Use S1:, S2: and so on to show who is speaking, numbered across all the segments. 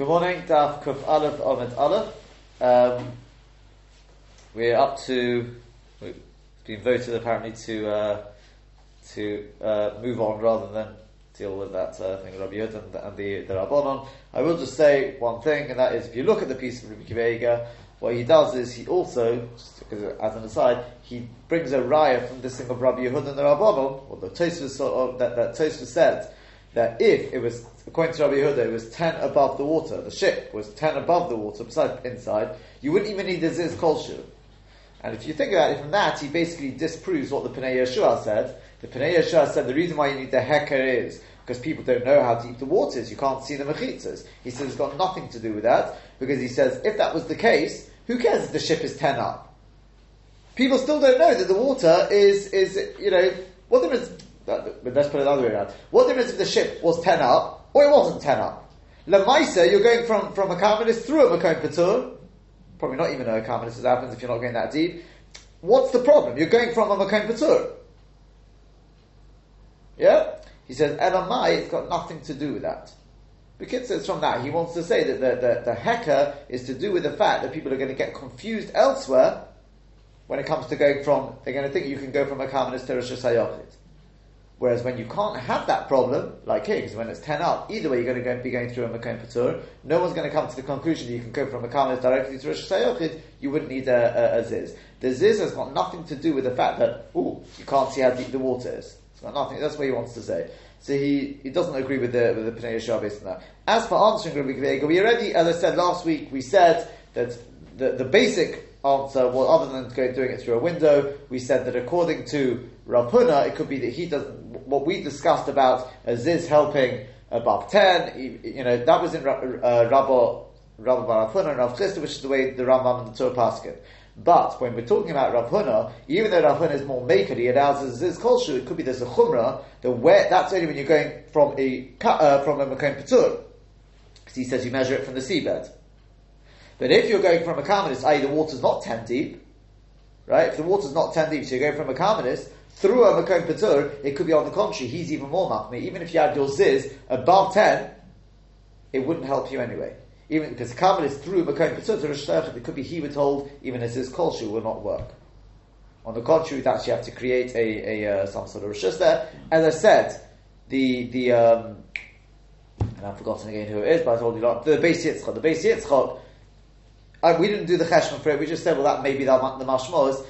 S1: Good morning, Daf Kuf Aleph Omid Aleph. Um, we're up to, we've been voted apparently to uh, to uh, move on rather than deal with that uh, thing Rabbi Yud and, and the, the Rabbanon. I will just say one thing, and that is if you look at the piece of Rabbi Kiva what he does is he also, just as an aside, he brings a raya from this thing of Rabbi Yehud and the Rabbanon, or the Tosfos that, that said, that if it was, according to Rabbi Yehuda, it was 10 above the water, the ship was 10 above the water, besides inside, you wouldn't even need a Ziz Kolshu. And if you think about it from that, he basically disproves what the Pnei Yeshua said. The Pnei Yeshua said the reason why you need the Heker is because people don't know how deep the water is. You can't see the mechitzas. He says it's got nothing to do with that because he says if that was the case, who cares if the ship is 10 up? People still don't know that the water is, is you know, what there but let's put it the other way around. What difference if the ship was 10 up or it wasn't 10 up? Lamaisa, you're going from, from a Karmelis through a Makom Patur. Probably not even a Karmelis as happens if you're not going that deep. What's the problem? You're going from a Makom Patur. Yeah? He says, Elamai, it's got nothing to do with that. Because says from that. He wants to say that the, the, the hecker is to do with the fact that people are going to get confused elsewhere when it comes to going from, they're going to think you can go from a Karmelis to Rosh Hashanah. Whereas when you can't have that problem, like here, because when it's 10 up, either way you're going to go, be going through a Makom Patur, no one's going to come to the conclusion that you can go from a Karmelis directly to Rosh Hashanah, you wouldn't need a, a, a, Ziz. The Ziz has got nothing to do with the fact that, oh, you can't see how deep the water is. It's got nothing, that's what he wants to say. So he, he doesn't agree with the, with the Pnei Yeshua based on that. As for answering Rabbi Kiva we already, as I said last week, we said that the, the basic answer, well, other than going, doing it through a window, we said that according to Rav Huna, it could be that he doesn't, what we discussed about Aziz helping above 10, you know, that was in uh, Rabbi Rav Huna and Rav Chisda, which is the way the Rambam and the Tur Paskin. But when we're talking about Rav Huna, even though Rav Huna is more maker, he allows Aziz Kolshu, it could be there's a Chumrah, the where, that's only when you're going from a, uh, from a Makom Patur. Because he says you measure it from the seabed. But if you're going from a Karmelis, i.e. the water's not 10 deep, right? If the water's not 10 deep, so you're going from a Karmelis, through a Makom Patur, it could be on the contrary, he's even more Machmi. Even if you had your Ziz above 10, it wouldn't help you anyway. Even because Karmelis through Makom Patur Rosh it could be he would hold, even as his Kolshu will not work. On the contrary, that you have to create a, a uh, some sort of Rosh there. As I said, the, the, um, and I've forgotten again who it is, but I told you not, the Beis Yitzchak, the Beis Yitzchak, we didn't do the cheshbon for it. We just said, well, that maybe the, the mashmos.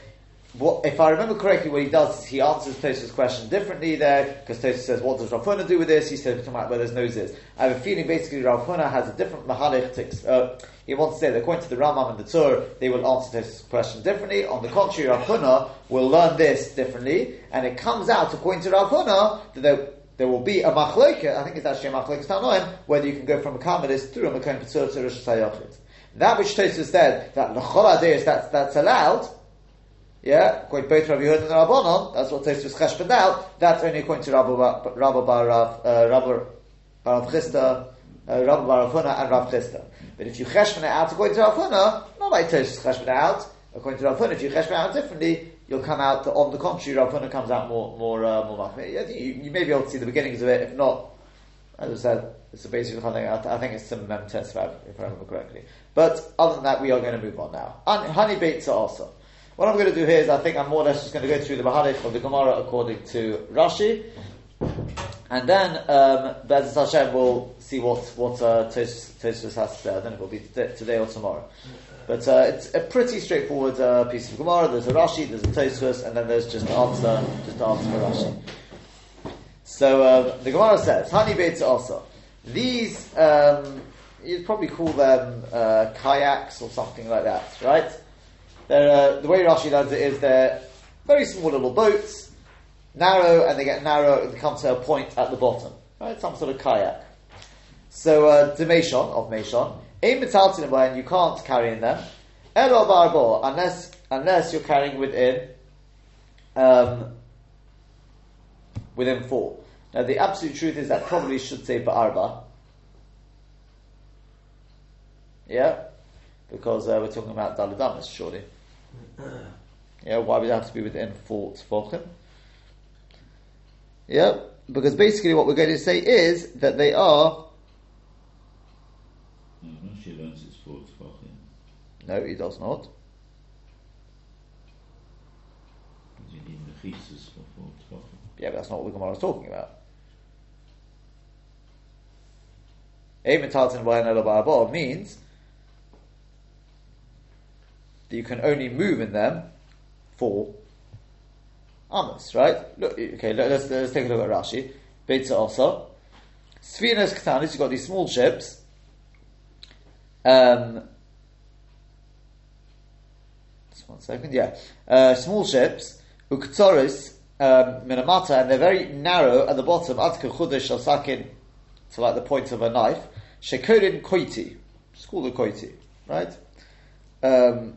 S1: What, if I remember correctly, what he does is he answers Tosfos' question differently there, because Tosfos says, what does Rav Huna do with this? He says, talking about where there's noses. I have a feeling basically Rav Huna has a different mahalich. Uh, he wants to say that according to the Rambam and the Tur, they will answer Tosfos' question differently. On the contrary, Rav Huna will learn this differently, and it comes out, according to Rav Huna, that there, there will be a machloika, I think it's actually a machloika tanoim, whether you can go from a karmelis through a makom to Rosh Hashanah. That which Tosfos said that l'chol adis that's that's allowed. Yeah, according to both Rabbi Yehuda and Rabbanon, that's what Tosfos cheshbon out. That's only according to Rabbi Rabbi Bar Rav uh, Rabbi Rav Chisda, uh, Rabbi Bar Huna, and Rav Chisda. But if you cheshbon it out according to Rav Huna, not like Tosfos cheshbon out. According to Rav Huna, if you cheshbon out differently, you'll come out. On the contrary, Rav Huna comes out more more uh, more. You, you may be able to see the beginnings of it. If not, as I said, it's basic thing. I, think it's some mem test if I remember correctly. But other than that, we are going to move on now. Honey baits are also. What I'm going to do here is I think I'm more or less just going to go through the Mahalich of the Gemara according to Rashi. And then, um, Bez Hashem will see what, what uh, Tosfos has to say. I don't know if it'll be today or tomorrow. But uh, it's a pretty straightforward uh, piece of Gemara. There's a Rashi, there's a Tosfos, and then there's just an answer, just an answer for Rashi. So uh, the Gemara says, Hani Beitza also. These, um, you'd probably call them uh, kayaks or something like that, right? They're, uh, the way Rashi does it is they're very small little boats, narrow, and they get narrow and they come to a point at the bottom, right? Some sort of kayak. So, uh, Demeshon, of Meshon, aim metaltin and you can't carry in them, elo barbo, unless, unless you're carrying within, um, within four. Now, the absolute truth is that probably should say Ba'arba. Yeah? Because uh, we're talking about Daladamas, surely. Yeah, why would it have to be within four Tvochim? Yeah? Because basically what we're going to say is that they are
S2: No, she learns it's four tefachim.
S1: No, he does not.
S2: You need mechitzas for four tefachim.
S1: Yeah, but that's not what the Gemara is talking about. Eimetalton Bayan means that you can only move in them for Amos, right? Look, okay, let's, let's take a look at Rashi. Beitza also. Sfinas Ktanis, you've got these small ships. Um, just one second, yeah. Uh, small ships, Uktoris, um, Minamata, and they're very narrow at the bottom, Atka Chudash Sakin, to like the point of a knife. Shekodin Koiti, it's called a Koiti, right? Um,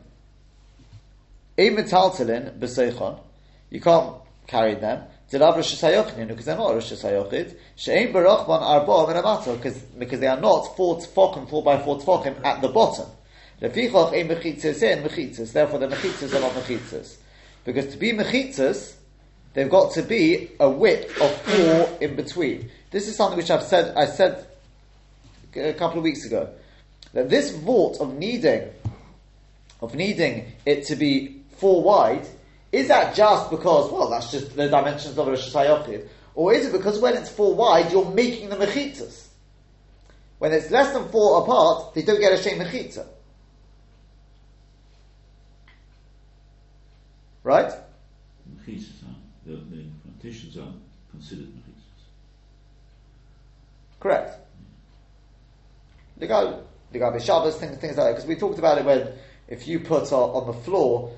S1: you can't carry them. Because they're not Rosh Hashanah. She'ein Barachman Arba Minamata, because because they are not four tfokim, four by four tfokim at the bottom. Lefichach ein mechitzas in mechitzas. Therefore, the mechitzas are not mechitzas. Because to be mechitzas, they've got to be a width of four in between. This is something which I've said. I said a couple of weeks ago that this vault of needing of needing it to be four wide is that just because, well, that's just the dimensions of Rosh Or is it because when it's four wide, you're making the mechitzas? When it's less than four apart, they don't get a shem mechitza. Right?
S2: Mechitzas the, the partitions are considered.
S1: Correct. Guy, Shabbos, things, things like that. Because we talked about it when if you put on, on the floor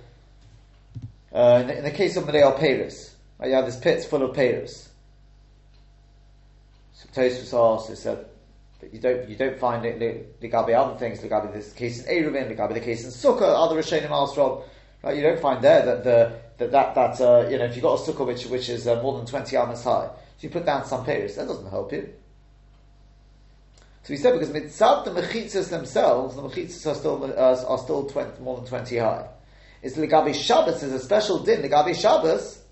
S1: uh, in, the, in, the, case of Medeo Paris, right, you have this pits full of Paris. So asked, it said that you don't you don't find it ligabi other things, ligabi this case in Eruvin, ligabi the case in Sukkah, other Rishonim Alstrom, right? You don't find there that the that that, that uh, you know if you've got a Sukkah which which is uh, more than twenty amas high, so you put down some Paris, that doesn't help you. So he said because mitzad the mechitzas themselves, the mechitzas are still uh, are still 20, more than twenty high. It's Ligabi Shabbos, there's a special din, Ligabi Shabbos,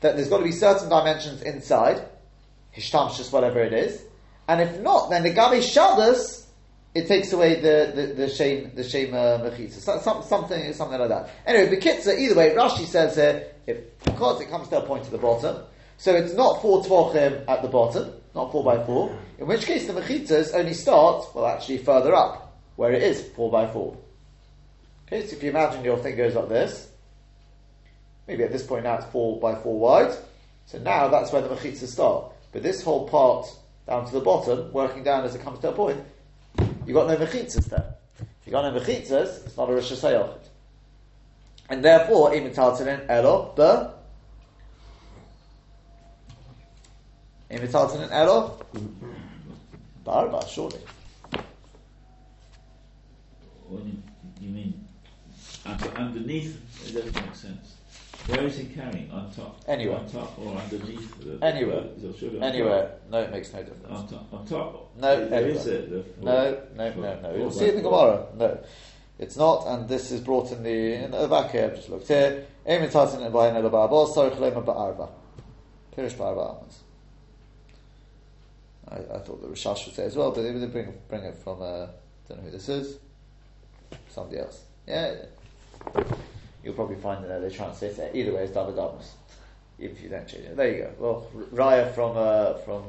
S1: that there's got to be certain dimensions inside, Hishtamshus, whatever it is, and if not, then Ligabi Shabbos, it takes away the, the, the shame, the shame, uh, mechitza. So, some, something, something like that. Anyway, Bekitza, either way, Rashi says here, because it comes to a point at the bottom, so it's not four tvochim at the bottom, not four by four, in which case the mechitzas only start, well actually further up, where it is four by four. Okay, so if you imagine your thing goes like this, maybe at this point now it's four by four wide, so now that's where the mechitzas start. But this whole part down to the bottom, working down as it comes to a point, you've got no mechitzas there. If you've got no mechitzas, it's not a Hashanah. And therefore, imitaltinin elo, the imitaltinin elo, barba, surely.
S2: What you mean? underneath, it doesn't make sense. Where is he carrying? On top?
S1: Anywhere.
S2: On top or underneath?
S1: The, anywhere. The, anywhere. Top? No, it makes no difference.
S2: On top? On top?
S1: No,
S2: there is the
S1: No, no, no, no. You'll see it in the Gemara. No. It's not, and this is brought in the in the back here. I've just looked here. Emin tatin and bayin el ba'abol sorich lema ba'arba. Pirish ba'arba amos. I, I thought the Rashash would say as well, but they would bring bring it from. Uh, don't know who this is. Somebody else. Yeah. You'll probably find that they translate it either way as David Amos, if you don't change it. There you go. Well, Raya from uh, from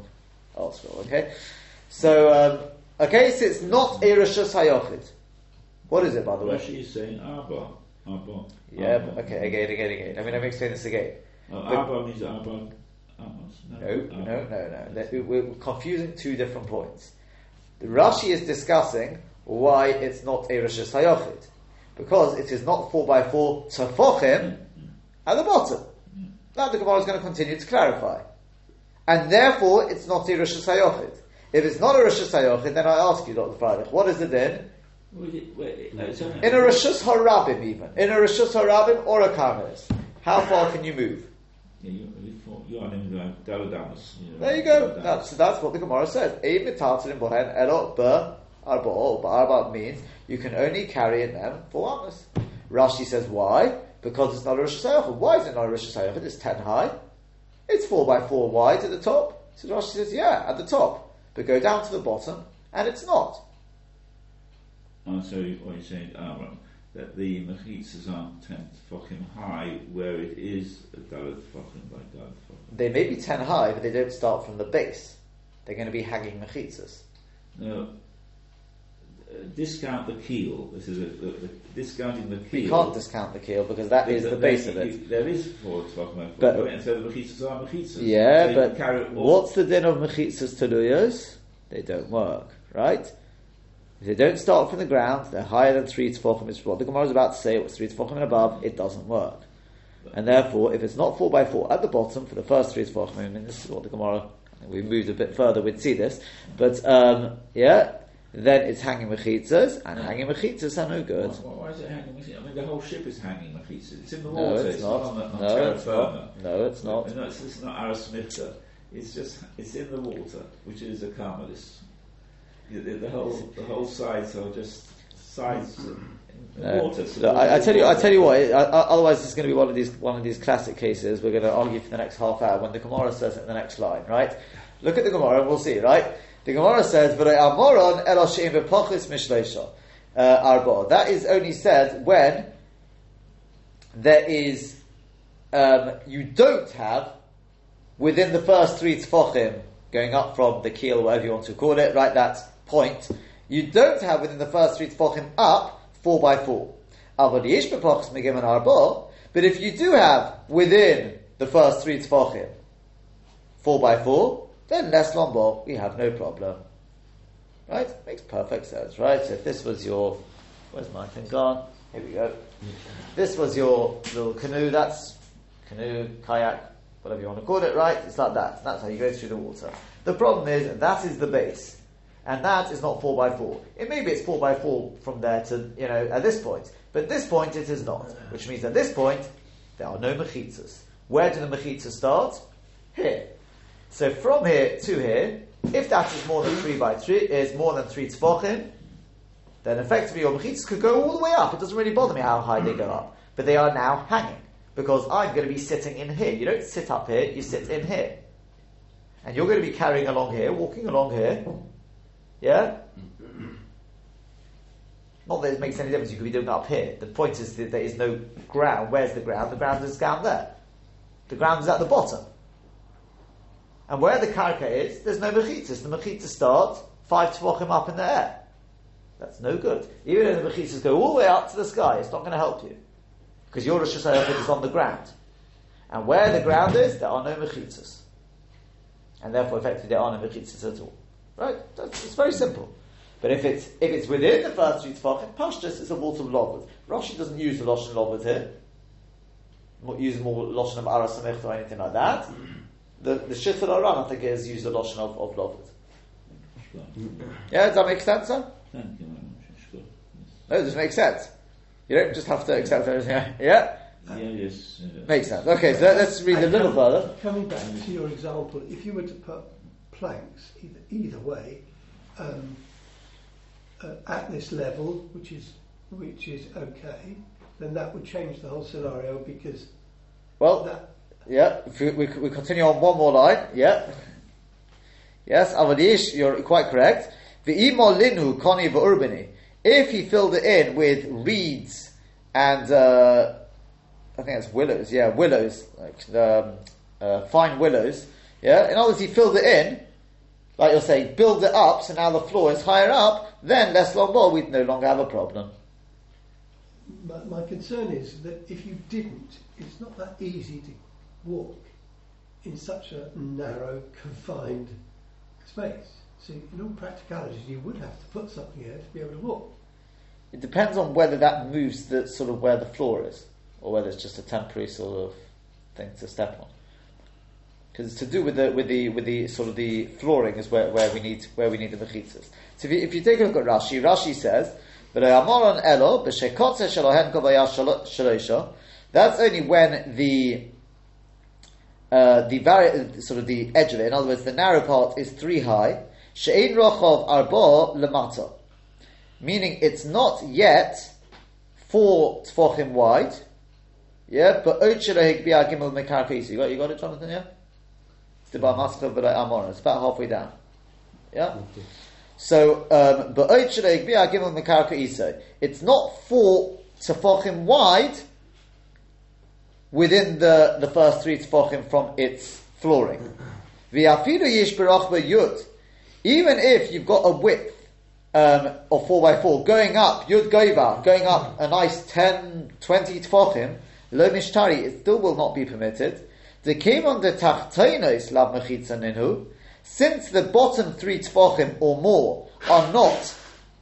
S1: Elsewhere. Okay, so um, okay, so it's not Ereshus Hayochid. What is it, by the way?
S2: Rashi is saying Abba. Abba.
S1: Yeah. Abba. Okay. Again. Again. Again. I mean, let me explain this again.
S2: Uh, Abba means Abba.
S1: No, no, no, no, no. We're confusing two different points. The Rashi is discussing why it's not Ereshus Hayochid because it is not 4 by 4 tafochim at the bottom. Now the Gemara is going to continue to clarify. And therefore, it's not a Rosh Hashanah. If it's not a Rosh Hashanah, then I ask you, Dr. Freilich, what is it then? In a Rosh Harabim even. In a Rosh Harabim or a Karmelis. How far can you move?
S2: Yeah, you, you are in
S1: There you go. That's, that's what the Gemara says. Ein mitaltin bohen elo be arba. Arba means you can only carry in them for amas. Rashi says why? Because it's not a Rosh Hashanah. Why is it not a Rosh Hashanah? It's ten high. It's four by four wide at the top. So Rashi says, yeah, at the top. But go down to the bottom, and it's not.
S2: Oh, so what you're saying, ah, right, that the mechitzas aren't 10 tefachim high, where it is a dalad tefachim by dalad tefachim.
S1: They may be 10 high, but they don't start from the base. They're going to be hanging mechitzas.
S2: Now, uh, discount the keel. This is a, the, the, discounting the keel.
S1: We can't discount the keel because that is the
S2: There-
S1: base of it.
S2: you- There is four tefachim,
S1: But-
S2: and so the mechitzas are mechitzas.
S1: Yeah,
S2: so
S1: but what's the din of mechitzas teluyos? They don't work, right? If they don't start from the ground, they're higher than three tefachim. It's what the Gemara is about to say. What's three tefachim and above? It doesn't work. And therefore, if it's not four by four at the bottom for the first three tefachim, I mean, this is what the Gemara. We moved a bit further, we'd see this, but um, yeah, then it's hanging mechitzas, and hanging mechitzas are no good.
S2: Why, why is it hanging? mechitzas? I mean, the whole ship is hanging mechitzas. It's in the water.
S1: No,
S2: water.
S1: it's not.
S2: on, on
S1: No,
S2: terra
S1: it's
S2: firma.
S1: not. No, it's not.
S2: No, it's, it's not arasmita. It's just it's in the water, which is a karmelis. The, whole the whole sides are just sides
S1: No.
S2: water. So
S1: Look, I, I tell you, I tell you what. I, I, otherwise, it's going to be one of these one of these classic cases. We're going to argue for the next half hour when the Gemara says it in the next line, right? Look at the Gemara, and we'll see, right? The Gemara says, "But amoron eloshim v'pochis mishleisha uh, arba." That is only said when there is um, you don't have within the first three tefachim going up from the keel, whatever you want to call it, right? That point you don't have within the first three tefachim up four by four. But if you do have within the first three tefachim four by four, then less lombo, we have no problem. Right? Makes perfect sense, right? So if this was your, where's my thing gone? Here we go. This was your little canoe, that's canoe, kayak, whatever you want to call it, right? It's like that. That's how you go through the water. The problem is, that is the base. And that is not 4 by 4 It may be it's 4 by 4 from there to, you know, at this point. But this point it is not. Which means at this point, there are no mechitzas. Where do the mechitzas start? Here. So from here to here, if that is more than 3 by 3, is more than 3 tefachim, then effectively your mechitzas could go all the way up. It doesn't really bother me how high they go up. But they are now hanging. Because I'm going to be sitting in here. You don't sit up here, you sit in here. And you're going to be carrying along here, walking along here. Yeah? Not that it makes any difference, you could be doing up here. The point is that there is no ground. Where's the ground? The ground is down there. The ground is at the bottom. And where the karka is, there's no mechitzas. The mechitzas start five tefachim up in the air. That's no good. Even if the mechitzas go all the way up to the sky, it's not going to help you. Because your Rosh Hashanah is on the ground. And where the ground is, there are no mechitzas. And therefore, effectively, there are no mechitzas at all. Right? That's, it's very simple. But if it's if it's within the first three tefachim, pashtus is a vault of lovud. Rashi doesn't use the lashon lovud here. Not use more lashon of arasamech or anything like that. The the shittel aran I think is use the lashon of, of lovud. Yeah, does that make sense, sir?
S2: Thank you very much. It's good.
S1: No, does it make sense? You don't just have to accept everything. Yeah,
S2: Yeah, yes. Uh,
S1: makes sense. Okay, so let's read a little
S3: com-
S1: further.
S3: Coming back to your example, if you were to put planks either, either way um, uh, at this level, which is which is okay, then that would change the whole scenario because
S1: Well,
S3: that
S1: Yeah, if we, we, we continue on one more line. Yeah. Yes, Avadish, you're quite correct. The linu koni urbani. If he filled it in with reeds and uh, I think it's willows. Yeah, willows, like the um, uh, fine willows. Yeah. In other words, he filled it in, like you're saying, build it up. So now the floor is higher up. Then less long more, we'd no longer have a problem.
S3: my, my concern is that if you didn't, it's not that easy to walk in such a narrow, confined space. So, in all practicalities, you would have to put something here to be able to walk.
S1: It depends on whether that moves the sort of where the floor is, or whether it's just a temporary sort of thing to step on. Because it's to do with the with the with the sort of the flooring is where, where we need where we need the mechitzas. So if you, if you take a look at Rashi, Rashi says, "But Amoron elo b'shekotze shalohen kovaya shaloisha." That's only when the uh, the vari- sort of the edge of it, in other words, the narrow part is three high. She'ein rochov arba lemata meaning it's not yet four tefachim wide. Yeah, but. You got you got it, Jonathan? Yeah. It's the bar maskal but amor. It's about halfway down. Yeah. So, um, ba'oid shaleik bi'ah gimel mekarka isay. It's not four tefachim wide within the, the first three tefachim from its flooring. V'afilu yish berachba yud. Even if you've got a width um, of 4x4 going up, yud goiva, going up a nice 10, 20 tefachim, lo mishtari, it still will not be permitted. The came on the tachtoinos lav mechitza since the bottom three tefachim or more are not,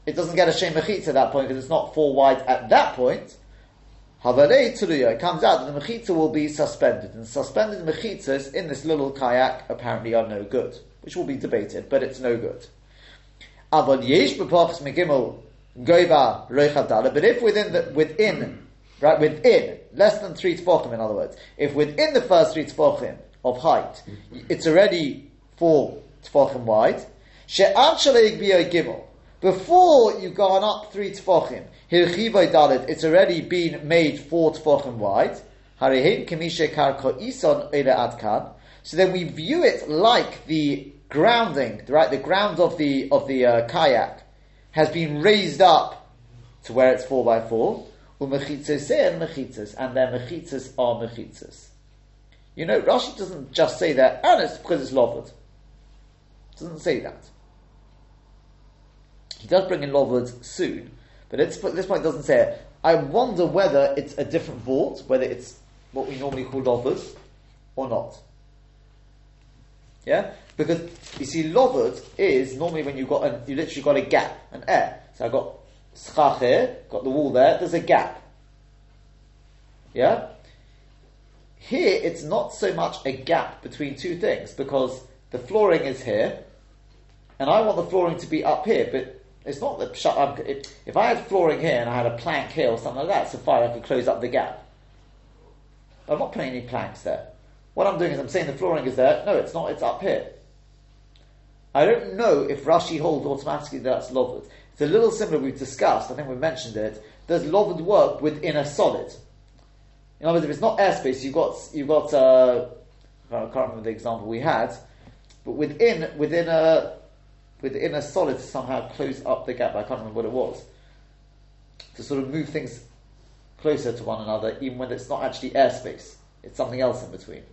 S1: it doesn't get a shem mechitza at that point because it's not four wide at that point. Havarei tuluya, it comes out that the mechitza will be suspended, and suspended mechitzas in this little kayak apparently are no good, which will be debated, but it's no good. Aval yesh b'pachs megimel goiva roichav but if within the, within, right, within, less than three tefachim in other words, if within the first three tefachim of height, it's already four tefachim wide, she'an shaleik gimel, before you've gone up three tefachim, dalit, it's already been made four tefachim wide, harihin kemishe karko ison adkan, so then we view it like the grounding, right? The ground of the of the uh, kayak has been raised up to where it's four by four. Umechitzos eh, and mechitzos, and their mechitzos are mechitzos. You know, Rashi doesn't just say that, and it's because it's loved. Doesn't say that. He does bring in loved soon, but at this point doesn't say it. I wonder whether it's a different vault, whether it's what we normally call lovers or not. Yeah? Because you see, lovud is normally when you've got you literally got a gap, an air. So I've got schach here, got the wall there, there's a gap. Yeah? Here, it's not so much a gap between two things because the flooring is here, and I want the flooring to be up here, but it's not the. If I had flooring here and I had a plank here or something like that, so far I could close up the gap. I'm not putting any planks there. What I'm doing is I'm saying the flooring is there. No, it's not. It's up here. I don't know if Rashi holds automatically that that's lovud. It's a little similar. We've discussed. I think we mentioned it. Does lovud work within a solid? In other words, if it's not airspace, you've got you've got. Uh, I can't remember the example we had, but within within a within a solid to somehow close up the gap. I can't remember what it was to sort of move things closer to one another, even when it's not actually airspace. It's something else in between.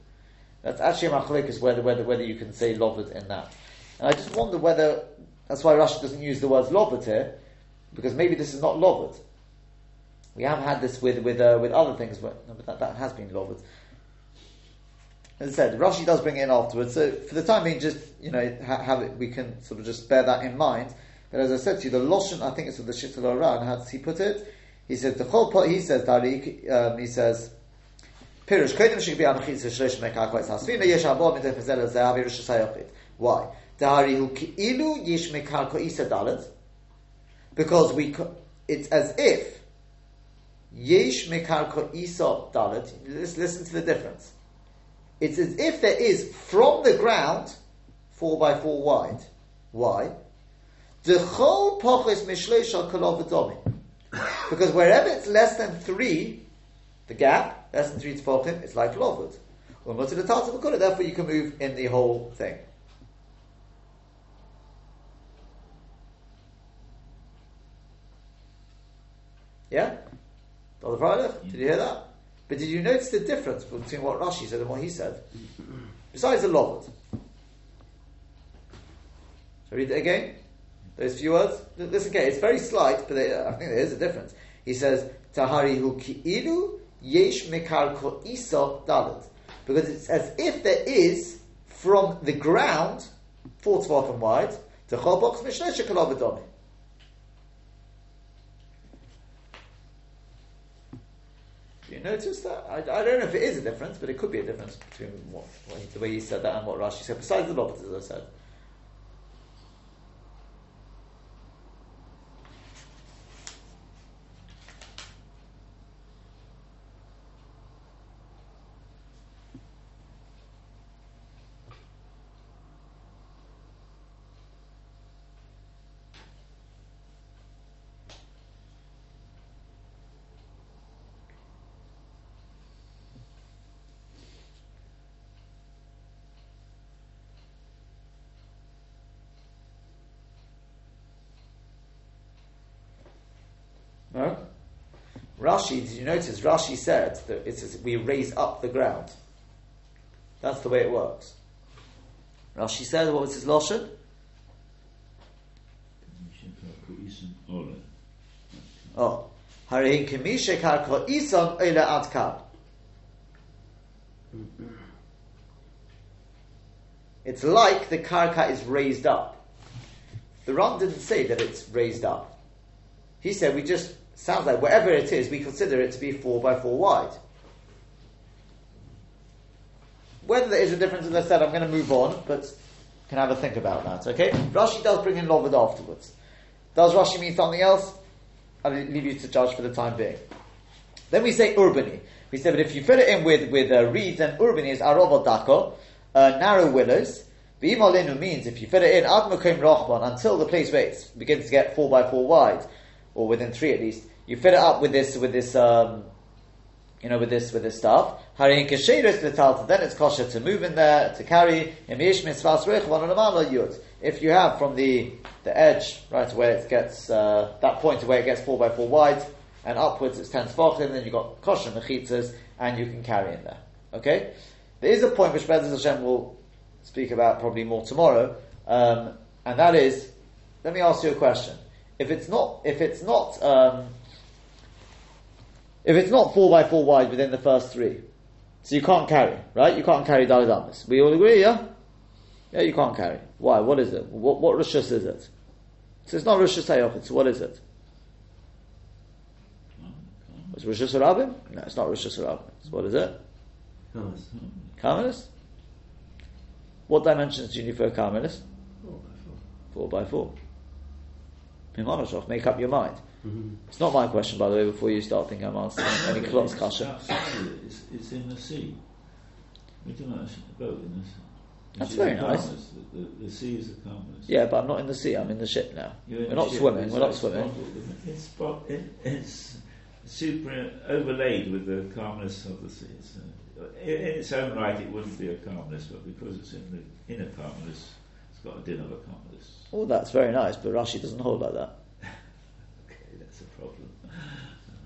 S1: That's actually a machalikas whether, whether, whether you can say lovad in that. And I just wonder whether, that's why Rashi doesn't use the words lovad here, because maybe this is not lovad. We have had this with, with, uh, with other things, but, no, but that, that has been lovad. As I said, Rashi does bring it in afterwards, so for the time being, just, you know, ha- have it, we can sort of just bear that in mind. But as I said to you, the Loshan, I think it's with the Shittel Oran, how does he put it? He says, the whole part, he says, Tariq, um, he says. Why? Because we, it's as if yesh mekarko isa dalet. Listen to the difference. It's as if there is from the ground four by four wide. Why? Because wherever it's less than three, the gap, less than three tefachim, it's like tart, therefore, you can move in the whole thing. Yeah? Did mm. you hear that? But did you notice the difference between what Rashi said and what he said? Besides the lovud. Shall I read it again? Those few words? Listen, okay, it's very slight, but I think there is a difference. He says, Tahari hu ki'ilu yesh mekarko isa dalit. Because it's as if there is, from the ground, four tvachim wide, to box mishneh shekalav you notice that? I, I, don't know if it is a difference, but it could be a difference between what, the way he said that and what Rashi said, besides the Lobot, as I said. No? Rashi, did you notice? Rashi said that it says we raise up the ground. That's the way it works. Rashi said, what was his Lashon? Oh. Harein kemishe adkab. It's like the karka is raised up. The Ram didn't say that it's raised up. He said we just sounds like whatever it is, we consider it to be four by four wide. Whether there is a difference, as I said, I'm going to move on, but can have a think about that. Okay, Rashi does bring in Lovad afterwards. Does Rashi mean something else? I'll leave you to judge for the time being. Then we say urbani. We say, but if you fill it in with with uh, reeds, then urbani is arovodako, uh, narrow willows. B'imalinu means if you fit it in ad rochban until the place it begins to get four by four wide, or within three at least, you fit it up with this with this um, you know with this with this stuff. Harin kasheris l'talta, then it's kosher to move in there to carry. If you have from the the edge right where it gets uh, that point where it gets four by four wide and upwards it's ten tefachim, then you've got kosher mechitzas and you can carry in there. Okay, there is a point which Bezos Hashem will speak about probably more tomorrow, um, and that is, let me ask you a question. If it's not, if it's not, um, if it's not four by four wide within the first three, so you can't carry, right? You can't carry Dalidamis. We all agree, yeah? Yeah, you can't carry. Why? What is it? What, what Rishus is it? So it's not Rishus Hayochid, so what is it? It's Rishus Harabim? No, it's not Rishus Harabim. So what is it? Carmelis? What dimensions do you need for a Carmelis? Four by four. Make up your mind.
S4: Mm-hmm.
S1: It's not my question, by the way, before you start thinking I'm answering any Klotz kasha.
S2: It's, it's in the sea. We do not actually boat in the sea.
S1: That's
S2: It's
S1: very nice.
S2: The, the, the sea is a calmness.
S1: Yeah, but I'm not in the sea, I'm in the ship now. We're not
S2: ship,
S1: swimming, we're not swimming.
S2: bottled, It's, spot, it, it's super overlaid with the calmness of the sea. It's, uh, in, in its own right, it wouldn't be a calmness, but because it's in the inner calmness, it's got a din of a calmness.
S1: Oh, that's very nice, but Rashi doesn't hold like that.
S2: Okay, that's a problem.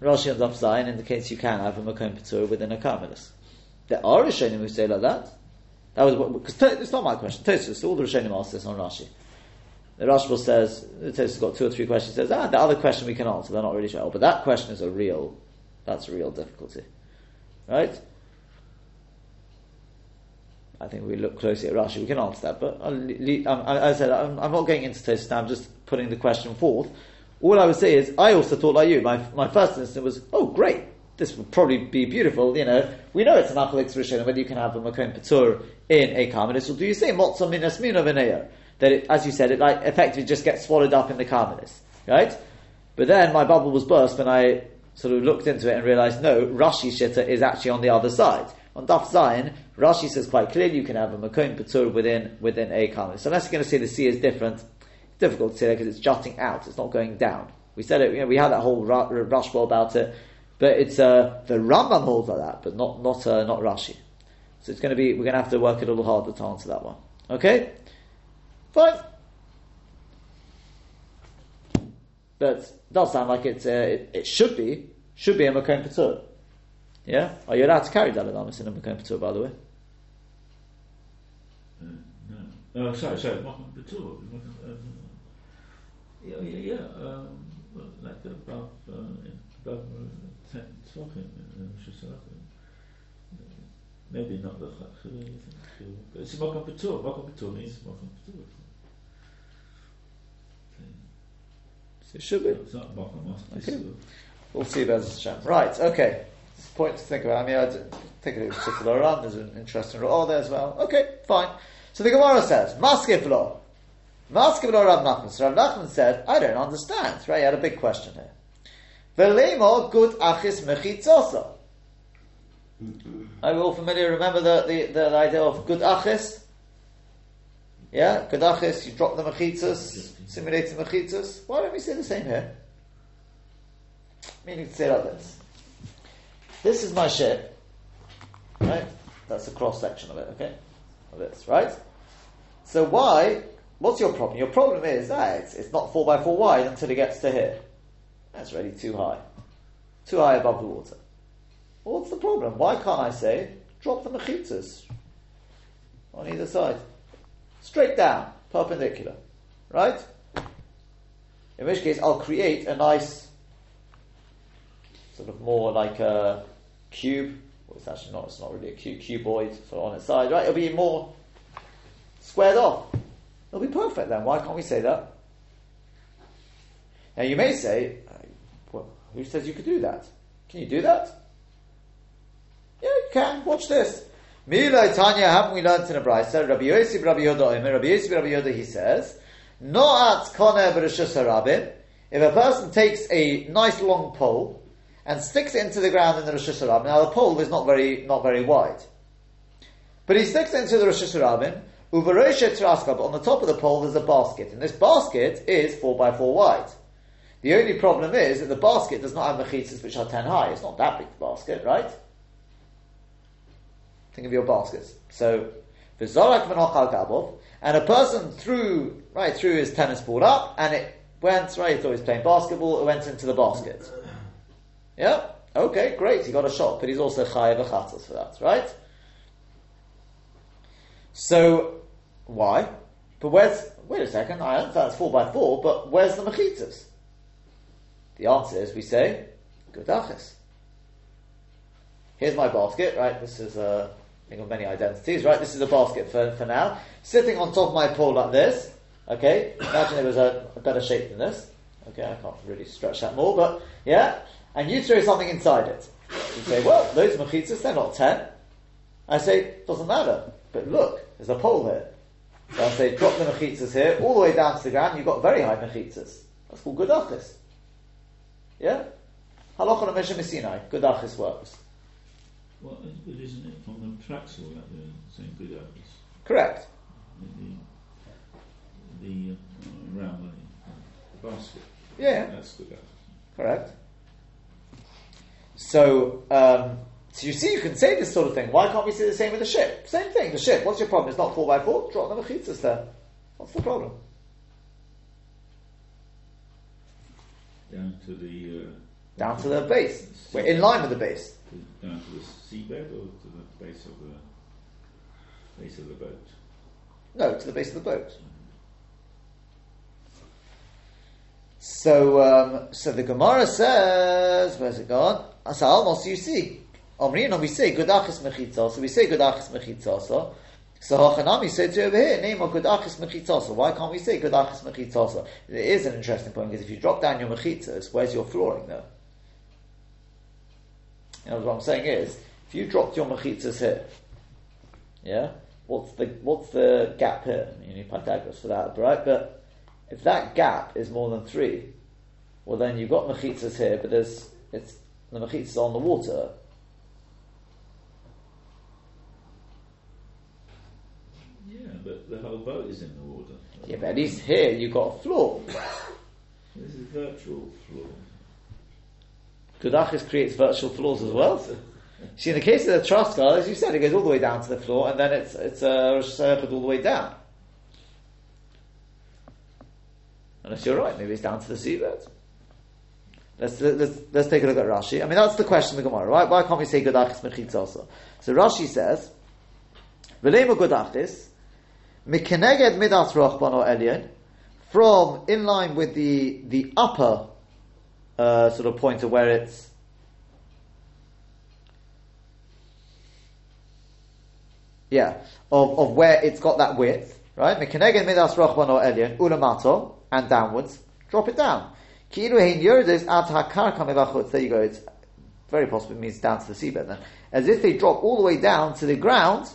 S1: Rashi ends up Zion indicates you can have a Makom Patur within a Carmelis. There are Rishonim who say like that. That was because it's not my question. Tosus, all the Rishonim ask this on Rashi. The Rashba says, Tosus has got two or three questions. Says, ah, the other question we can answer. They're not really sure, but that question is a real, that's a real difficulty, right? I think we look closely at Rashi. We can answer that, but I, said I'm, not going into Tosus now. I'm just putting the question forth. All I would say is, I also thought like you. My my first instinct was, oh, great. This would probably be beautiful. You know, we know it's an Achalix Rishon, whether you can have a Makom Patur in a Carmelis, or do you say Motzah Mina V'neir? That it, as you said, it like effectively just gets swallowed up in the Carmelis, right? But then my bubble was burst when I sort of looked into it and realized, no, Rashi Shitta is actually on the other side. On Daf Zion, Rashi says quite clearly you can have a Makom Patur within, within a Carmelis. So unless you're going to say the sea is different, it's difficult to say that because it's jutting out, it's not going down. We said it, you know, we had that whole ra- ra- Rashba about it, but it's, uh, the Rambam holds like that, but not, not, uh, not Rashi. So it's going to be, we're going to have to work a little harder to answer that one. Okay? Fine. But it does sound like uh, it, it should be, should be a Makom Patur. Yeah? Are you allowed to carry Daladamas in a Makom Patur, by the way?
S2: Uh, no. Oh, sorry, sorry. Malcolm Batur. Um, yeah, yeah, yeah. Um, like above, uh, above uh, talking in Maybe not the Chachri, anything. So, but it's Malcolm Batur. Malcolm Batur means Malcolm Batur.
S1: So it should be.
S2: It's not Master.
S1: Okay. We'll see about Hashem. Right, okay. It's a point to think about. I mean, I think of particular run. There's an interesting role oh, there as well. Okay, fine. So the Gemara says. Maskiv law Rav Nachman. So Rav Nachman said, I don't understand. Right, he had a big question here. Velemo good achis mechitzosa. Are we all familiar? Remember the, the, the idea of good achis? Yeah, good achis, you drop the mechitzas, simulating mechitzas. Why don't we say the same here? Meaning to say like this. This is my ship, right? That's a cross section of it, okay? Of this, right? So why? What's your problem? Your problem is that it's, it's not four by four wide until it gets to here. That's really too high. Too high above the water. Well, what's the problem? Why can't I say, drop the mechitzas on either side? Straight down, perpendicular. Right? In which case, I'll create a nice, sort of more like a cube. Well, it's actually not, it's not really a cube, cuboid, so on its side, right? It'll be more squared off. It'll be perfect then. Why can't we say that? Now you may say, well, who says you could do that? Can you do that? Yeah, you can. Watch this. Mila Tanya, haven't we learned in a brayso? Rabbi Yosef, Rabbi Yoda, Rabbi Yosef, Rabbi Yoda, he says, No'at koner b'rishus harabim. If a person takes a nice long pole and sticks it into the ground in the Rosh Hashanah, now the pole is not very, not very wide. But he sticks it into the Rosh Hashanah, but on the top of the pole there's a basket, and this basket is 4 by 4 wide. The only problem is that the basket does not have mechitzas which are 10 high. It's not that big, the basket, right? Think of your baskets. So, v'zorak v'nochal gabov, and a person threw, right, threw his tennis ball up, and it went, right, he thought he was playing basketball, it went into the basket. Yeah? Okay, great, he got a shot, but he's also chayav v'chatzos for that, right? So, why? But where's, wait a second, I understand it's 4 by 4 but where's the mechitzas? The answer is, we say, Gudachis. Here's my basket, right? This is a thing of many identities, right? This is a basket for, for now. Sitting on top of my pole like this, okay? Imagine it was a, a better shape than this. Okay, I can't really stretch that more, but yeah? And you throw something inside it. You say, well, those mechitzas, they're not 10. I say, doesn't matter. But look, there's a pole here. So I say, drop the mechitzas here, all the way down to the ground, you've got very high mechitzas. That's called gudachis. Yeah? Halacha Mesha Messinai, gudachis works.
S2: Well, but isn't it from the tracks all that they're saying good apples?
S1: Correct.
S2: The, the, the uh, round the basket.
S1: Yeah,
S2: That's good
S1: correct. So, um, so you see, you can say this sort of thing. Why can't we say the same with the ship? Same thing. The ship. What's your problem? It's not four by four. Drop the mechitzas there. What's the problem?
S2: Down to the uh,
S1: Down to the base. We're in line with the base.
S2: to, down to the seabed or to the base of the base of the boat.
S1: No, to the base of the boat. So, um, so the Gemara says, where's it gone? So almost you see, Omrina, we say Gudachis Mechitzasa, we say Gudachis Mechitzasa. So Hachanami said to over here, name of Gudachis Mechitzasa. Why can't we say Gudachis Mechitzasa? It is an interesting point because if you drop down your Mechitzas, where's your flooring though? You know, what I'm saying is, if you dropped your Mechitzas here, yeah, what's the what's the gap here? You need Pythagoras for that, right? But if that gap is more than three, well then you've got mechitzas here, but there's it's the mechitzas on the water.
S2: Yeah, but the whole boat is in the water.
S1: Yeah, but at least here you've got a floor.
S2: This is virtual floor.
S1: Gudachis creates virtual floors as well. See, in the case of the Traskal, as you said, it goes all the way down to the floor, and then it's it's a uh, all the way down. Unless you're right, maybe it's down to the seabed. Let's, let's, let's take a look at Rashi. I mean, that's the question of the Gemara. Why, why can't we say Gudachis Mechitz also? So Rashi says, V'lema Gudachis, Mikeneged Midas Rochban or Elyon, from in line with the, the upper uh, sort of point of where it's yeah, of, of where it's got that width, right? Mekaneged midas rochban or elyon, ulamato, and downwards, drop it down. Ki'ilu hein at. There you go. It's very possible it means down to the seabed then. As if they drop all the way down to the ground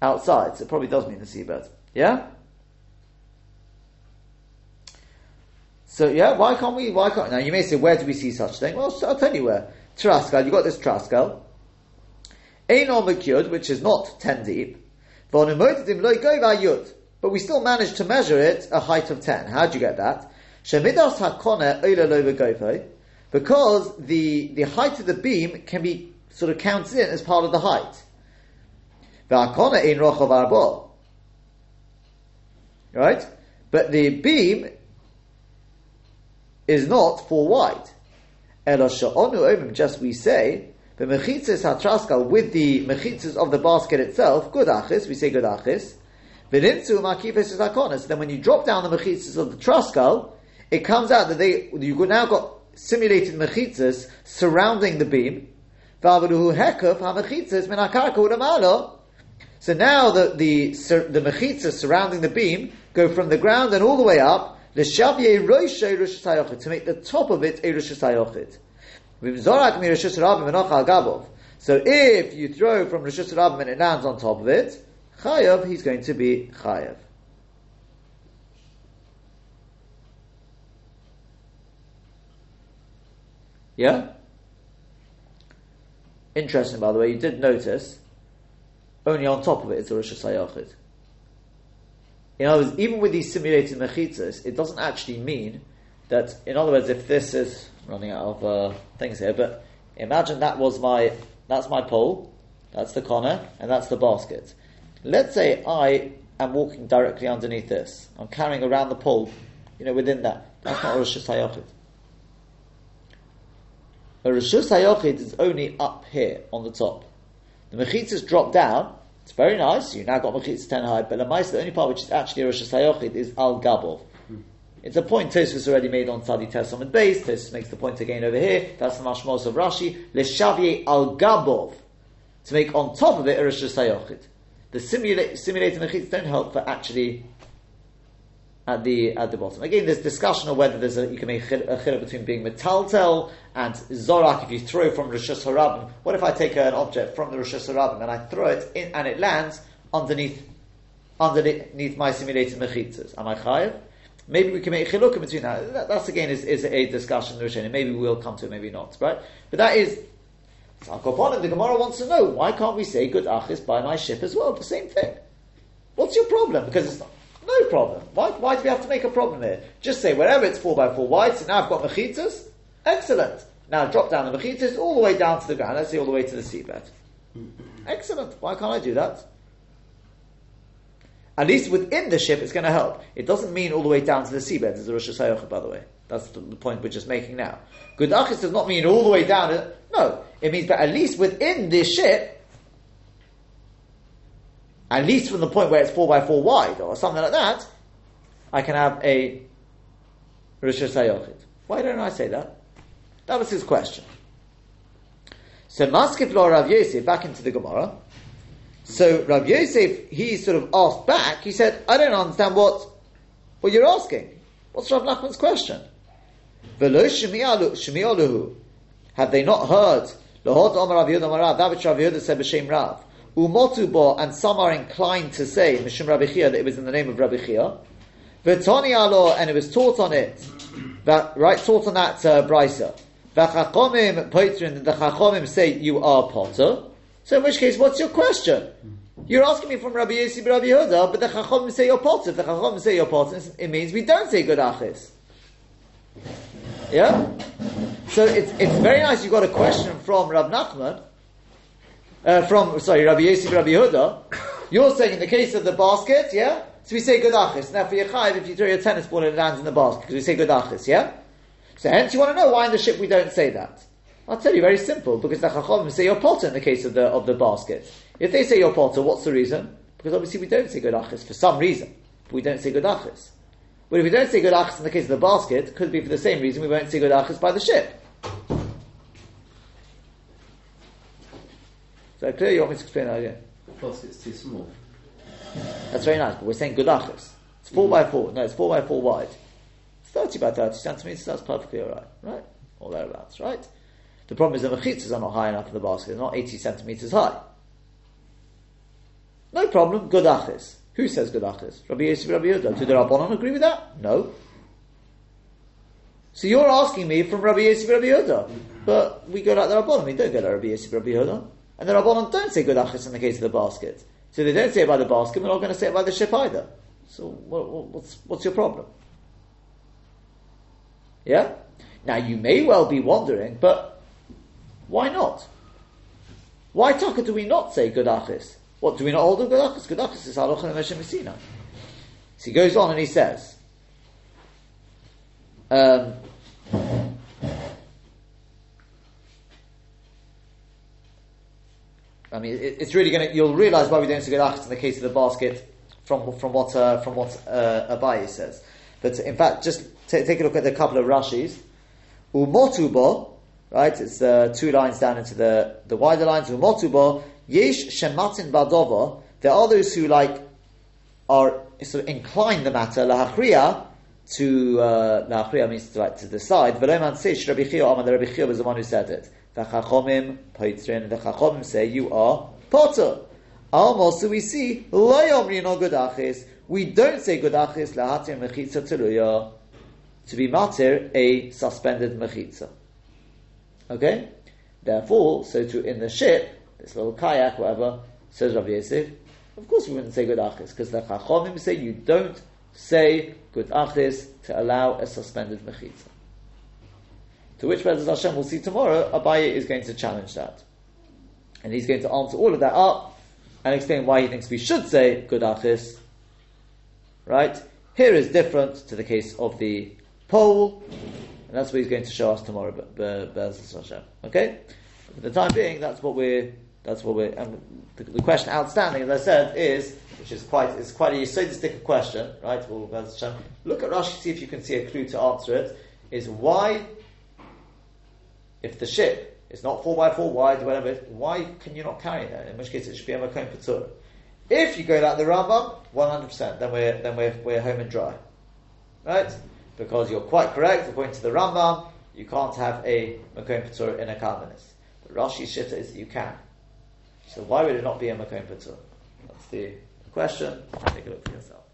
S1: outside. So it probably does mean the seabed. Yeah? So yeah, why can't we? Why can't now? You may say, where do we see such thing? Well, I'll tell you where. Traskal, you got this Traskal. Einon Makyud, which is not ten deep. But we still managed to measure it a height of ten. How'd you get that? Shemidas hakone because the the height of the beam can be sort of counted in as part of the height. V'hakone in rochav arbo. Right, but the beam is not four wide. Just we say, the mechitzas hatraskal with the mechitzas of the basket itself, good achis, we say good achis. Then when you drop down the mechitzas of the traskal, it comes out that they you now got simulated mechitzas surrounding the beam. So now the the the mechitzas surrounding the beam go from the ground and all the way up to make the top of it a Rosh So if you throw from Hashanah and it lands on top of it, Chayav, he's going to be Chayav. Yeah? Interesting, by the way, you did notice only on top of it is a Rosh Hashanah. In other words, even with these simulated mechitzas, it doesn't actually mean that, in other words, if this is running out of uh, things here, but imagine that was my, that's my pole, that's the corner, and that's the basket. Let's say I am walking directly underneath this. I'm carrying around the pole, you know, within that. That's not Rosh Hashanah. A Rosh Hashanah is only up here on the top. The mechitzas dropped down, it's very nice. You now got Mechitz 10 high, but the mice, the only part which is actually Rosh Hashanah is Al Gabov. It's a point Tosfos already made on Tzadi Tesam base. Tosfos makes the point again over here. That's the mashmos of Rashi. Leshavye al Gabov. To make on top of it a Rosh Hashanah. The simula- simulated mechitz don't help for actually at the at the bottom. Again, there's discussion of whether there's a, you can make a chiluk between being metaltel and zorak if you throw from rishus harabim. What if I take an object from the rishus harabim and I throw it in and it lands underneath underneath my simulated mechitzas? Am I chayiv? Maybe we can make a chiluk between that. that. That's again is, is a discussion in Maybe we'll come to it, maybe not. Right? But that is the Gemara wants to know why can't we say good achis by my ship as well? The same thing. What's your problem? Because it's not. No problem. Why, why do we have to make a problem here? Just say wherever it's 4 by 4 wide, so now I've got mechitzas, excellent. Now drop down the mechitzas all the way down to the ground, let's say all the way to the seabed. Excellent. Why can't I do that? At least within the ship, it's going to help. It doesn't mean all the way down to the seabed. There's a Rosh Hashanah, by the way. That's the, the, point we're just making now. Good achis does not mean all the way down. No, it means, but at least within this ship, at least from the point where it's 4 by 4 wide or something like that, I can have a Rosh Hashanah. Why don't I say that? That was his question. So Maskif lo Rav Yosef, back into the Gemara. So Rav Yosef, he sort of asked back, he said, I don't understand what, what you're asking. What's Rav Nachman's question? Have they not heard? That which Rav Yehuda said b'shem Rav. Umotubo, and some are inclined to say, Mishum Rabbi Chia, that it was in the name of Rabbi Chia. V'toni alo, and it was taught on it, that, right, taught on that uh, brisa. V'chachomim poitrin, the chachomim say you are potter. So in which case, what's your question? You're asking me from Rabbi Yossi Rabbi Yehuda, but the chachomim say you're potter. If the chachomim say you're potter, it means we don't say good achis. Yeah? So it's, it's very nice you got a question from Rav Nachman, uh, from sorry Rabbi Yosef Rabbi Yehuda, you're saying in the case of the basket, yeah. So we say good achis. Now for your chayiv, if you throw your tennis ball and it lands in the basket, because we say good achis, yeah. So hence you want to know why in the ship we don't say that. I'll tell you very simple because the chachamim say you're potter in the case of the of the basket. If they say you're potter, what's the reason? Because obviously we don't say good achis for some reason. We don't say good achis. But if we don't say good achis in the case of the basket, could be for the same reason we won't say good achis by the ship. Is that clear? You want me to explain that again?
S4: Plus, it's too small.
S1: That's very nice, but we're saying achis. It's 4 mm by 4. No, it's 4 by 4 wide. It's 30 by 30 centimeters, that's perfectly alright, right? Or thereabouts, right? The problem is the mechitzas are not high enough in the basket, they're not 80 centimeters high. No problem, achis. Who says achis? Rabbi Yosef, Rabbi Yehuda. Do the Rabbanon agree with that? No. So you're asking me from Rabbi Yosef, Rabbi Yehuda. But we go like the Rabbanon, we don't go like Rabbi Yosef, Rabbi Yehuda. And the Rabbanon don't say good achis in the case of the basket. So they don't say it by the basket, we're not going to say it by the ship either. So what, what's, what's your problem? Yeah? Now you may well be wondering, but why not? Why taka do we not say good achis? What do we not hold of good achis? Good achis is halacha and Messina. So he goes on and he says, um, I mean, it, it's really going to. You'll realise why we don't good achas in the case of the basket from from what uh, from what uh, Abaye says. But in fact, just t- take a look at a couple of Rashis. Umotubo, right? It's uh, two lines down into the the wider lines. Umotubo yesh shematin badova. There are those who like are sort of incline the matter lahachriya to uh, means to like to decide. Veloman says Rabbi Chia Amar. Rabbi Chia was the one who said it. The Chachomim Poitrin. The Chachomim say you are potter. Almost so we see. We don't say good achis lahatir mechitza teluya to be matir a suspended mechitza. Okay, therefore, so to in the ship, this little kayak, whatever, says Rav Yosef. Of course, we wouldn't say good achis because the chachomim say you don't say good achis to allow a suspended mechitza. To which Bezos Hashem we'll see tomorrow, Abaye is going to challenge that. And he's going to answer all of that up and explain why he thinks we should say good achis. Right? Here is different to the case of the pole, and that's what he's going to show us tomorrow, Bezos Hashem. Okay? For the time being, that's what we're, that's what we're, the, the, question outstanding, as I said, is, which is quite, it's quite a Yisodistic question, right? Well. Look at Rashi, see if you can see a clue to answer it, is why if the ship is not four by four wide, whatever, why can you not carry that? In which case, it should be a makom patur. If you go like the Rambam, one hundred percent, then we're then we're we're home and dry, right? Because you're quite correct according to the Rambam, you can't have a makom patur in a kalmanis. But Rashi Shitta is that you can. So why would it not be a makom patur? That's the question. Take a look for yourself.